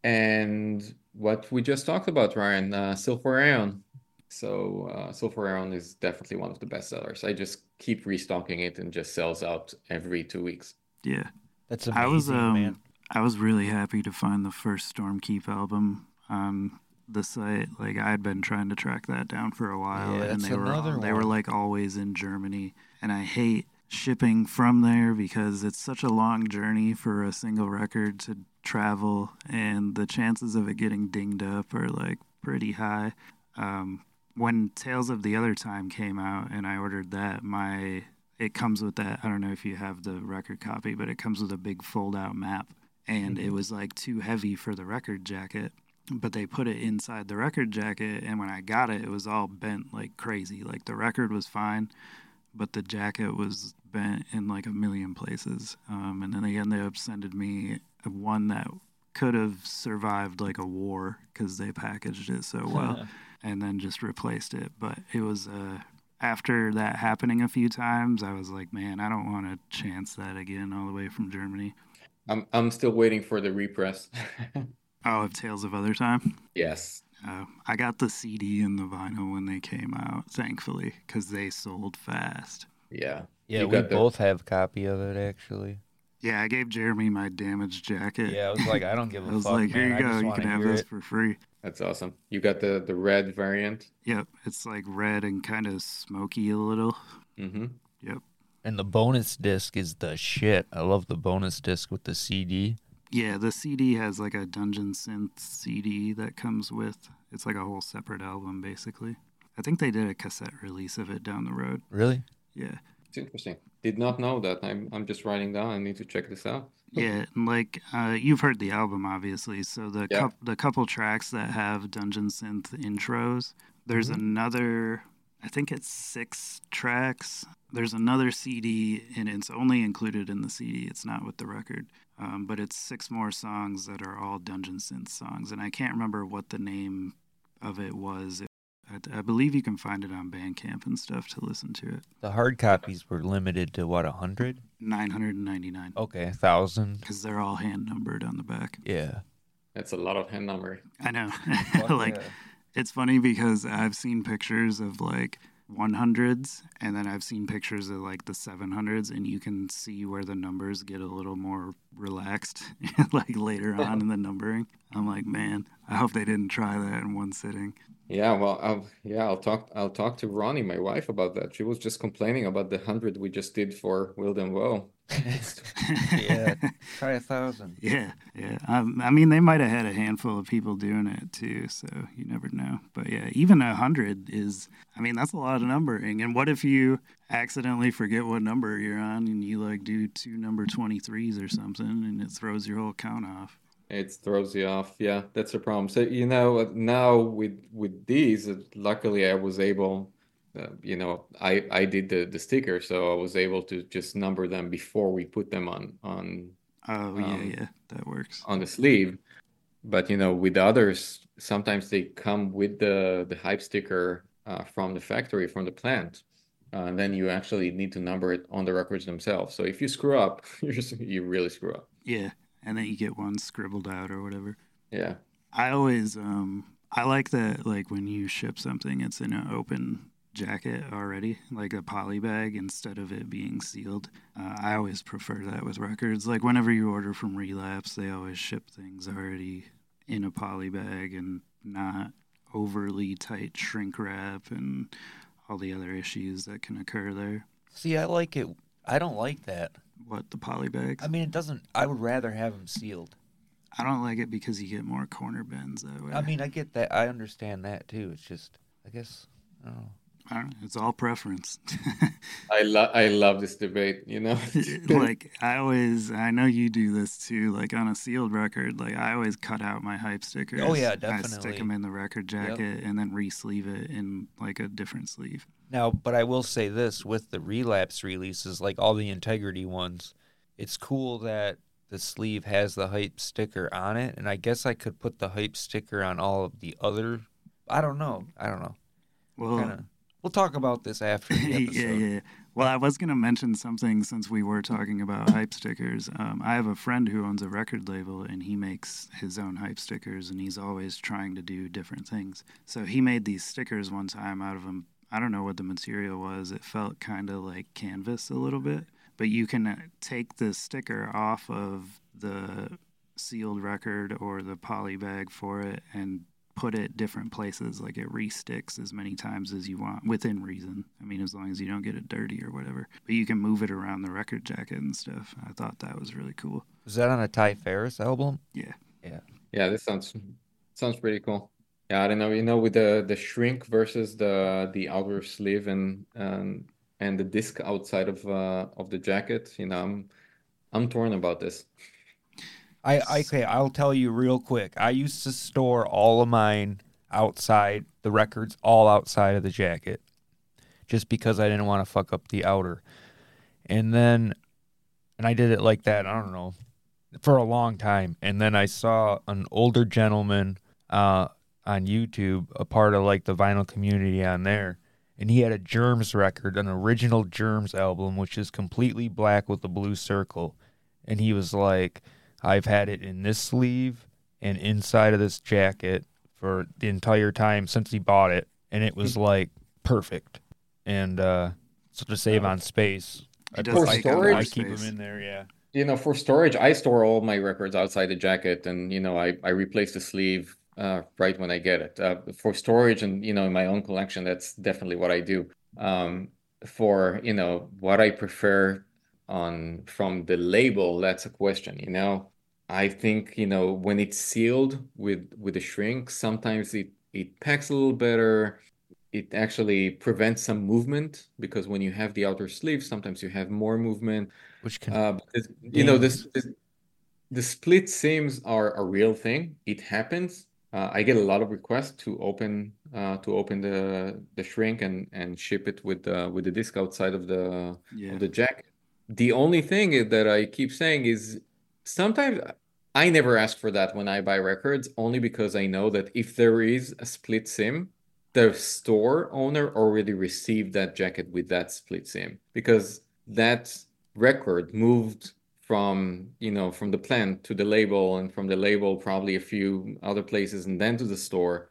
And what we just talked about, Ryan, uh, Sulphur Aeon. So uh, Sulphur Aeon is definitely one of the best sellers. I just keep restocking it and just sells out every two weeks. Yeah. That's I was amazing, um man. I was really happy to find the first Stormkeep album on the site. Like I had been trying to track that down for a while, Yeah, and they were another they were like always in Germany. And I hate shipping from there because it's such a long journey for a single record to travel, and the chances of it getting dinged up are like pretty high. Um, when Tales of the Other Time came out and I ordered that, my it comes with that. I don't know if you have the record copy, but it comes with a big fold out map, and it was like too heavy for the record jacket. But they put it inside the record jacket, and when I got it, it was all bent like crazy. Like the record was fine, but the jacket was bent in like a million places. Um, and then again they ended up sending me one that could have survived like a war because they packaged it so well and then just replaced it. But it was uh, after that happening a few times, I was like, man, I don't want to chance that again all the way from Germany. I'm I'm still waiting for the repress. Oh, of Tales of Other Time. yes. Uh, I got the CD and the vinyl when they came out, thankfully, because they sold fast. Yeah. Yeah, You we got the- both have a copy of it actually. Yeah, I gave Jeremy my damaged jacket. Yeah, I was like, I don't give a I was fuck, like, here man. you go, you can have this it. for free. That's awesome. You got the the red variant. Yep, it's like red and kind of smoky a little. Mm-hmm. Yep. And the bonus disc is the shit. I love the bonus disc with the CD. Yeah, the CD has like a Dungeon Synth CD that comes with. It's like a whole separate album, basically. I think they did a cassette release of it down the road. Really? Yeah. It's interesting. Did not know that. I'm I'm just writing down. I need to check this out. Yeah, and like uh, you've heard the album, obviously. So the Yeah. coup- the couple tracks that have Dungeon Synth intros. There's another, I think it's six tracks. There's another CD, and it's only included in the CD. It's not with the record, um, but it's six more songs that are all Dungeon Synth songs, and I can't remember what the name of it was. I, I believe you can find it on Bandcamp and stuff to listen to it. The hard copies were limited to what, a hundred? 999 Okay, a thousand. because they're all hand numbered on the back. Yeah. That's a lot of hand number. I know. Like yeah. it's funny because I've seen pictures of like 100s and then I've seen pictures of like the 700s and you can see where the numbers get a little more relaxed like later on in the numbering. I'm like, man, I hope they didn't try that in one sitting. Yeah, well, I'll, yeah, I'll talk. I'll talk to Roni, my wife, about that. She was just complaining about the hundred we just did for Wild and Woe. yeah. Try a thousand. Yeah, yeah. Um, I mean, they might have had a handful of people doing it too, so you never know. But yeah, even a hundred is, I mean, that's a lot of numbering. And what if you accidentally forget what number you're on and you like do two number 23s or something and it throws your whole count off? It throws you off. Yeah, that's a problem. So, you know, now with with these, uh, luckily I was able, uh, you know, I I did the the sticker, so I was able to just number them before we put them on on Oh, yeah, Um, yeah, that works. on the sleeve. But you know, with others, sometimes they come with the the hype sticker uh, from the factory, from the plant, uh, and then you actually need to number it on the records themselves. So if you screw up, you just you really screw up. Yeah, and then you get one scribbled out or whatever. Yeah. I always um I like that like when you ship something it's in an open jacket already, like a poly bag instead of it being sealed. Uh, I always prefer that with records. Like whenever you order from Relapse, they always ship things already in a poly bag and not overly tight shrink wrap and all the other issues that can occur there. See, I like it. I don't like that. What the poly bags? I mean, it doesn't. I would rather have them sealed. I don't like it because you get more corner bends that way. I mean, I get that. I understand that too. It's just, I guess, I don't know. I it's all preference. I love I love this debate, you know. like I always, I know you do this too. Like on a sealed record, like I always cut out my hype stickers. Oh, yeah, I stick them in the record jacket and then re-sleeve it in like a different sleeve. Now, but I will say this with the relapse releases, like all the integrity ones, it's cool that the sleeve has the hype sticker on it, and I guess I could put the hype sticker on all of the other. I don't know. I don't know. Well, Kinda, we'll talk about this after the yeah, episode. yeah. Well, I was gonna mention something since we were talking about hype stickers. Um, I have a friend who owns a record label, and he makes his own hype stickers, and he's always trying to do different things. So he made these stickers one time out of them. I don't know what the material was. It felt kind of like canvas a little bit, but you can uh, take the sticker off of the sealed record or the poly bag for it and put it different places. Like it resticks as many times as you want within reason. I mean, as long as you don't get it dirty or whatever. But you can move it around the record jacket and stuff. I thought that was really cool. Was that on a Ty Ferris album? Yeah. Yeah. Yeah, this sounds sounds pretty cool. Yeah, I don't know. You know, with the the shrink versus the the outer sleeve and and and the disc outside of uh of the jacket. You know, I'm I'm torn about this. I okay, I'll tell you real quick. I used to store all of mine outside the records, all outside of the jacket, just because I didn't want to fuck up the outer. And then, and I did it like that. I don't know for a long time. And then I saw an older gentleman uh, on YouTube, a part of like the vinyl community on there, and he had a Germs record, an original Germs album, which is completely black with a blue circle. And he was like, I've had it in this sleeve and inside of this jacket for the entire time since he bought it, and it was like perfect. And uh, so to save on space, I, It does For I, storage? I keep them in there. Yeah. You know, for storage, I store all my records outside the jacket, and you know, I I replace the sleeve uh, right when I get it. Uh, for storage, and you know, in my own collection, that's definitely what I do. Um, for you know, what I prefer on from the label, that's a question. You know, I think you know when it's sealed with with a shrink, sometimes it it packs a little better. It actually prevents some movement because when you have the outer sleeve, sometimes you have more movement. Which can Uh, but this, you know, this, this the split seams are a real thing. It happens. Uh, I get a lot of requests to open uh, to open the the shrink and and ship it with the with the disc outside of the Yeah. of the jacket. The only thing that I keep saying is sometimes I never ask for that when I buy records, only because I know that if there is a split seam, the store owner already received that jacket with that split seam because that record moved from you know from the plant to the label and from the label probably a few other places and then to the store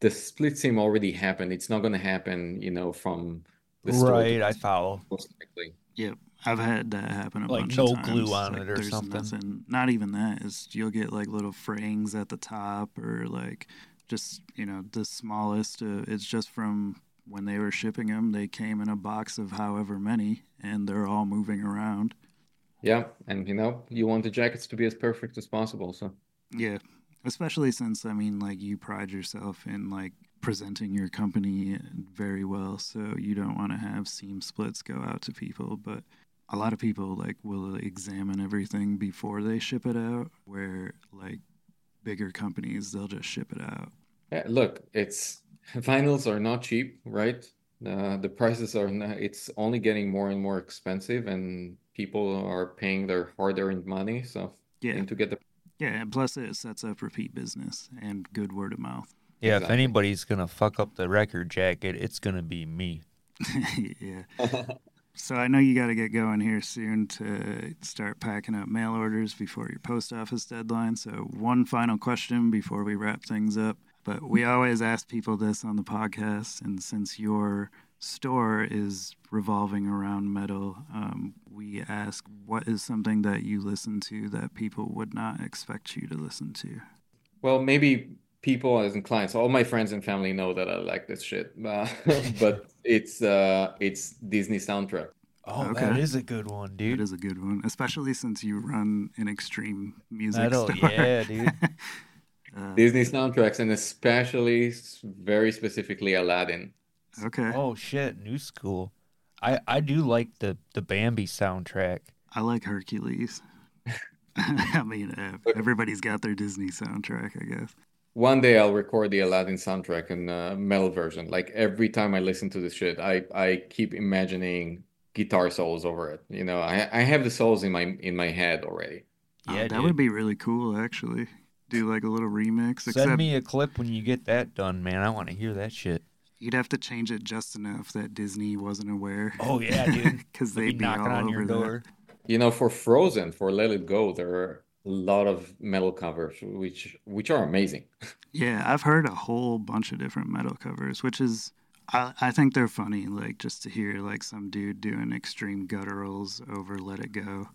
the split seam already happened it's not going to happen you know from the store right. the I follow. most likely Yep. I've had that happen a Like bunch no of times. glue on Like, it or there's something. Nothing, not even that. Is you'll get like little frayings at the top or like just you know the smallest. Uh, it's just from when they were shipping them. They came in a box of however many, and they're all moving around. yeah and you know you want the jackets to be as perfect as possible so Yeah, especially since I mean, like you pride yourself in like presenting your company very well, so you don't want to have seam splits go out to people. But a lot of people like will examine everything before they ship it out. Where like bigger companies, they'll just ship it out. Yeah, look, it's vinyls are not cheap, right? Uh, the prices are not, it's only getting more and more expensive, and people are paying their hard-earned money, so Yeah, to get the yeah, and plus it sets up repeat business and good word of mouth. Yeah. If anybody's gonna fuck up the record jacket, it's gonna be me. yeah. So I know you got to get going here soon to start packing up mail orders before your post office deadline. So one final question before we wrap things up. But we always ask people this on the podcast, and since your store is revolving around metal, um, we ask what is something that you listen to that people would not expect you to listen to. Well, maybe people as in clients, all my friends and family know that I like this shit, uh, but it's uh it's Disney soundtrack. Oh, Okay. that is a good one, dude. is a good one, especially since you run an extreme music Metal, store. yeah, dude. Uh, Disney soundtracks, and especially very specifically Aladdin. okay. Oh shit, new school. I I do like the the Bambi soundtrack. I like Hercules. I mean, uh, everybody's got their Disney soundtrack, I guess. One day I'll record the Aladdin soundtrack in a uh, metal version. Like every time I listen to this shit, I I keep imagining guitar solos over it. You know, I I have the solos in my in my head already. Oh, Yeah, that dude. would be really cool, actually. Do like a little remix. Send except me a clip when you get that done, man. I want to hear that shit. you'd have to change it just enough that Disney wasn't aware. Oh yeah, dude. Because They'll they'd be be knocking all on over your that. door. You know, for Frozen, for Let It Go, there are a lot of metal covers which which are amazing. Yeah, I've heard a whole bunch of different metal covers, which is, I, I think they're funny. Like just to hear like some dude doing extreme gutturals over "Let It Go."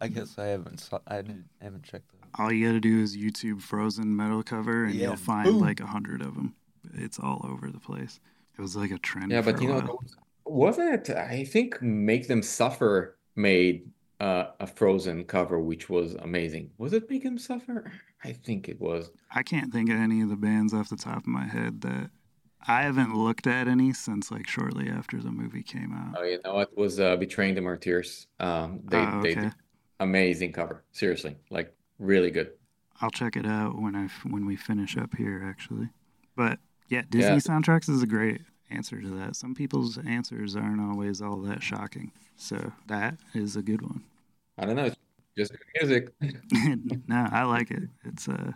I guess I haven't saw, I didn't, haven't checked those. all you got to do is YouTube Frozen metal cover, and Yeah, you'll find boom. like a hundred of them. It's all over the place. It was like a trend. Yeah, for but a you know, while. there was- wasn't it? I think Make Them Suffer made uh, a Frozen cover, which was amazing. Was it Make Them Suffer? I think it was. I can't think of any of the bands off the top of my head that I haven't looked at any since like shortly after the movie came out. Oh, you know, it was uh, Betraying the Martyrs. Um, they Oh, they okay. did amazing cover. Seriously, like really good. I'll check it out when I when we finish up here, actually. But yeah, Disney Yeah. soundtracks is a great answer to that. Some people's answers aren't always all that shocking, so that is a good one. I don't know, it's just good music. no, I like it. It's uh,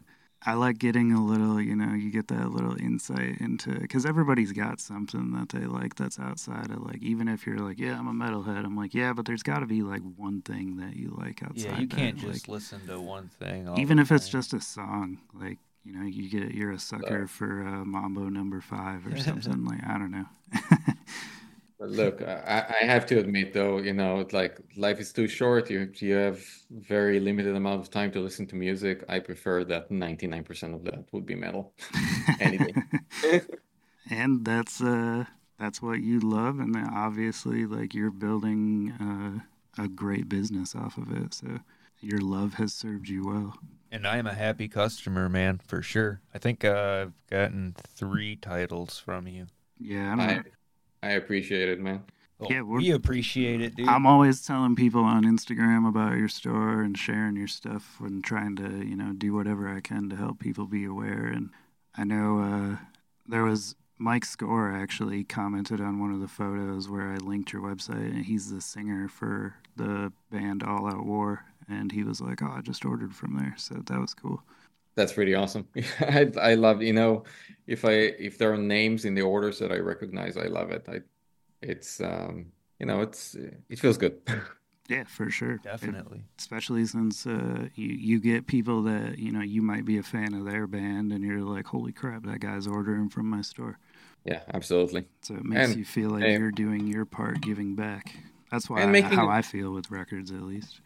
I like getting a little, you know, you get that little insight into because everybody's got something that they like that's outside of like even if you're like, yeah, I'm a metalhead. I'm like, yeah, but there's got to be like one thing that you like outside. Yeah, you can't that. just like, listen to one thing. all even the if it's just a song, like you know, you get you're a sucker for uh, Mambo Number Five or something. like I don't know. Look, I, I have to admit though, you know, like life is too short. You you have very limited amount of time to listen to music. I prefer that 99% of that would be metal. Anything. and that's uh that's what you love and then obviously like you're building uh, a great business off of it so your love has served you well And I am a happy customer, man, for sure. I think uh, I've gotten three titles from you. yeah I I. I appreciate it, man. Oh, Yeah, we're- we appreciate it, dude. i'm always telling people on instagram about your store and sharing your stuff and trying to you know do whatever i can to help people be aware and i know uh, there was mike score actually commented on one of the photos where i linked your website and he's the singer for the band all out war and he was like oh i just ordered from there so that was cool That's pretty awesome. I I love, you know, if I if there are names in the orders that I recognize, I love it. I it's um you know, it's it feels good. yeah for sure It- Definitely. especially since uh, you you get people that you know you might be a fan of their band and you're like holy crap that guy's ordering from my store Yeah, absolutely. so it makes And- you feel like and- you're doing your part giving back that's why And I- making- how i feel with records at least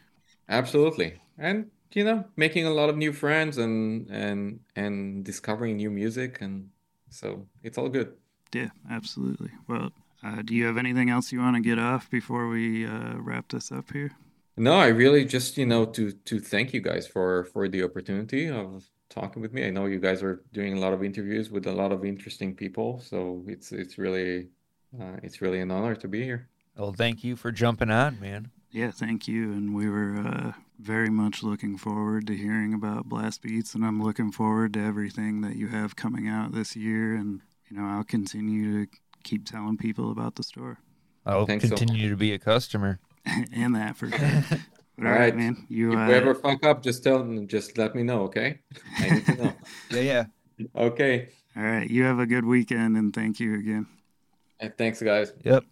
Absolutely. And you know, making a lot of new friends and and and discovering new music and so it's all good. yeah absolutely well uh, do you have anything else you want to get off before we uh, wrap this up here No, I really just, you know, to to thank you guys for for the opportunity of talking with me. I know you guys are doing a lot of interviews with a lot of interesting people, so it's it's really uh, it's really an honor to be here. Well, thank you for jumping on, man. Yeah, thank you. And we were uh, very much looking forward to hearing about Blast Beats, and I'm looking forward to everything that you have coming out this year. And you know, I'll continue to keep telling people about the store I'll Thanks so continue to be a customer. and that for sure. All All right, right. man. You If uh, we ever fuck up, just tell just let me know, okay? I need to know. Yeah, yeah. Okay. all right. You have a good weekend, and thank you again. And thanks, guys. Yep.